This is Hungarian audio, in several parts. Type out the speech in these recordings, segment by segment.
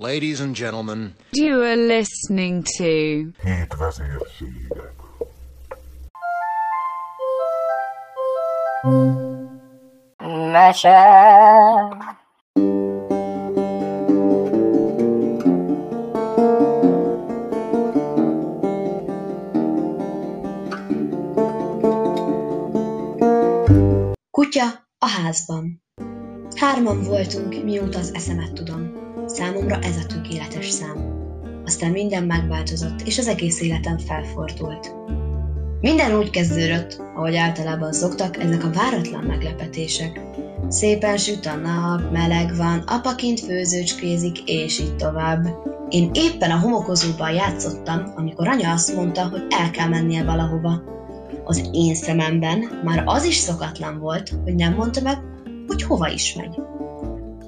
Ladies and gentlemen, You are listening to Hét vezérségek. Mese. Kutya a házban. Hárman voltunk, mióta az eszemet tudom. Számomra ez a tökéletes szám. Aztán minden megváltozott, és az egész életem felfordult. Minden úgy kezdődött, ahogy általában szoktak, ezek a váratlan meglepetések. Szépen süt a nap, meleg van, apa kint főzőcskézik, és így tovább. Én éppen a homokozóban játszottam, amikor anya azt mondta, hogy el kell mennie valahova. Az én szememben már az is szokatlan volt, hogy nem mondta meg, hogy hova is megy.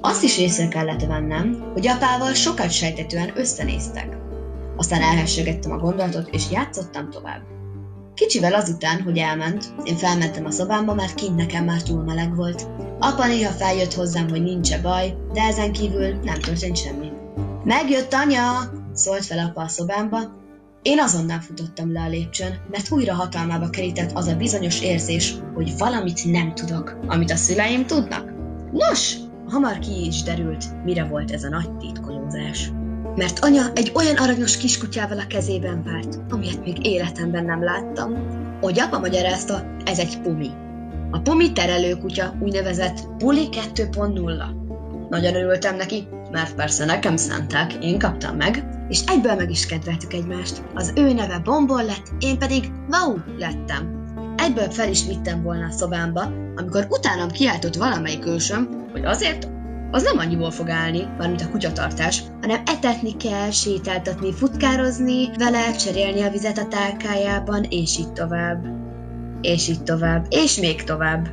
Azt is észre kellett vennem, hogy apával sokat sejtetően összenéztek. Aztán elhessegettem a gondolatot, és játszottam tovább. Kicsivel azután, hogy elment, én felmentem a szobámba, mert kint nekem már túl meleg volt. Apa néha feljött hozzám, hogy nincs baj, de ezen kívül nem történt semmi. Megjött anya! szólt fel apa a szobámba, én azonnal futottam le a lépcsőn, mert újra hatalmába kerített az a bizonyos érzés, hogy valamit nem tudok, amit a szüleim tudnak. Nos, hamar ki is derült, mire volt ez a nagy titkolózás. Mert anya egy olyan aranyos kiskutyával a kezében várt, amilyet még életemben nem láttam. Hogy apa magyarázta, ez egy pumi. A pumi terelőkutya úgynevezett Puli 2.0. Nagyon örültem neki, mert persze nekem szánták, én kaptam meg, és egyből meg is kedveltük egymást. Az ő neve Bombol lett, én pedig Wow lettem. Egyből fel is vittem volna a szobámba, amikor utánam kiáltott valamelyik ősöm, hogy azért az nem annyiból fog állni, mármint a kutyatartás, hanem etetni kell, sétáltatni, futkározni, vele cserélni a vizet a tálkájában, és így tovább. És így tovább, és még tovább.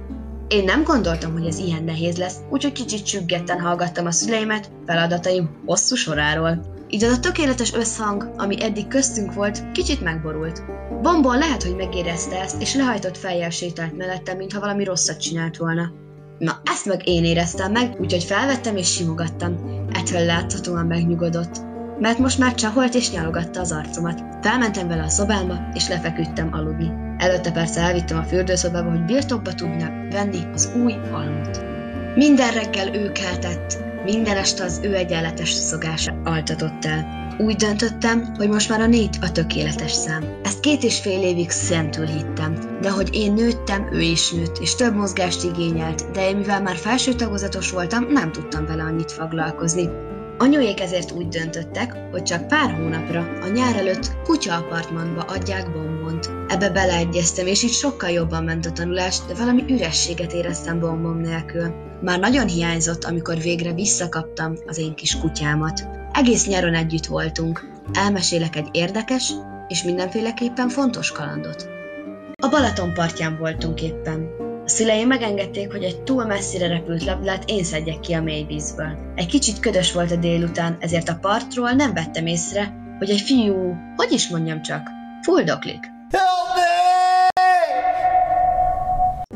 Én nem gondoltam, hogy ez ilyen nehéz lesz, úgyhogy kicsit csüggetten hallgattam a szüleimet feladataim hosszú soráról. Így az a tökéletes összhang, ami eddig köztünk volt, kicsit megborult. Bombon lehet, hogy megérezte ezt, és lehajtott fejjel sétált mellettem, mintha valami rosszat csinált volna. Na, ezt meg én éreztem meg, úgyhogy felvettem és simogattam. Ettől láthatóan megnyugodott. Mert most már csaholt és nyalogatta az arcomat. Felmentem vele a szobámba, és lefeküdtem aludni. Előtte persze elvittem a fürdőszobába, hogy birtokba tudna venni az új halmot. Minden reggel ő keltett, minden este az ő egyenletes szogása altatott el. Úgy döntöttem, hogy most már a négy a tökéletes szám. Ezt két és fél évig szentül hittem, de hogy én nőttem, ő is nőtt, és több mozgást igényelt, de én mivel már felső tagozatos voltam, nem tudtam vele annyit foglalkozni. Anyóék ezért úgy döntöttek, hogy csak pár hónapra, a nyár előtt kutya apartmanba adják bombont. Ebbe beleegyeztem, és így sokkal jobban ment a tanulás, de valami ürességet éreztem bombom nélkül. Már nagyon hiányzott, amikor végre visszakaptam az én kis kutyámat. Egész nyáron együtt voltunk. Elmesélek egy érdekes és mindenféleképpen fontos kalandot. A Balaton partján voltunk éppen. A szüleim megengedték, hogy egy túl messzire repült labdát én szedjek ki a mély vízből. Egy kicsit ködös volt a délután, ezért a partról nem vettem észre, hogy egy fiú, hogy is mondjam csak, fuldoklik.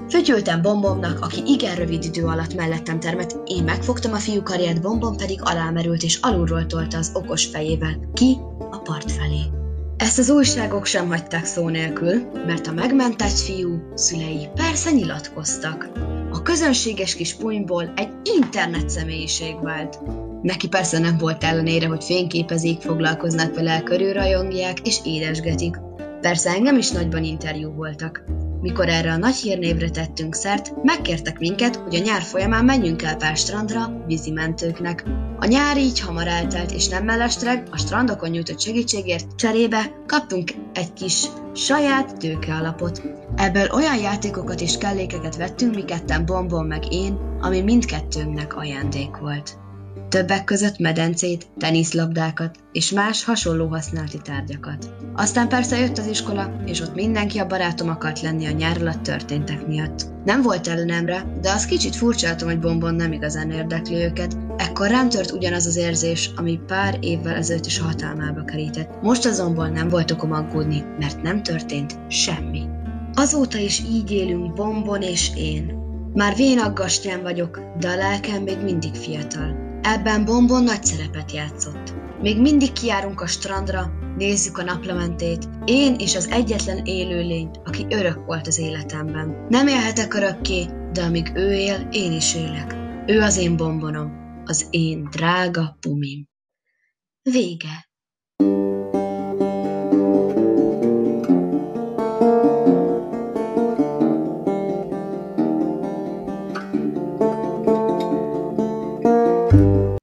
Fütyültem bombomnak, aki igen rövid idő alatt mellettem termett, én megfogtam a fiú karját, bombom pedig alámerült és alulról tolta az okos fejével, ki a part felé. Ezt az újságok sem hagyták szó nélkül, mert a megmentett fiú szülei persze nyilatkoztak. A közönséges kis punyból egy internet személyiség vált. Neki persze nem volt ellenére, hogy fényképezik, foglalkoznak vele, körülrajongják és édesgetik. Persze engem is nagyban interjú voltak. Mikor erre a nagy hírnévre tettünk szert, megkértek minket, hogy a nyár folyamán menjünk el pár strandra, vízimentőknek. A nyár így hamar eltelt, és nem mellestreg, a strandokon nyújtott segítségért cserébe kaptunk egy kis saját tőke alapot. Ebből olyan játékokat és kellékeket vettünk mi ketten Bombon meg én, ami mindkettőnknek ajándék volt. Többek között medencét, teniszlabdákat és más hasonló használati tárgyakat. Aztán persze jött az iskola, és ott mindenki a barátom akart lenni a nyár alatt történtek miatt. Nem volt ellenemre, de az kicsit furcsáltam, hogy Bombon nem igazán érdekli őket. Ekkor rám tört ugyanaz az érzés, ami pár évvel ezelőtt is hatalmába kerített. Most azonban nem volt okom aggódni, mert nem történt semmi. Azóta is így élünk Bombon és én. Már vén aggastyán vagyok, de a lelkem még mindig fiatal. Ebben Bombon nagy szerepet játszott. Még mindig kiárunk a strandra, nézzük a naplementét, én és az egyetlen élőlény, aki örök volt az életemben. Nem élhetek örökké, de amíg ő él, én is élek. Ő az én bombonom, az én drága pumim. Vége.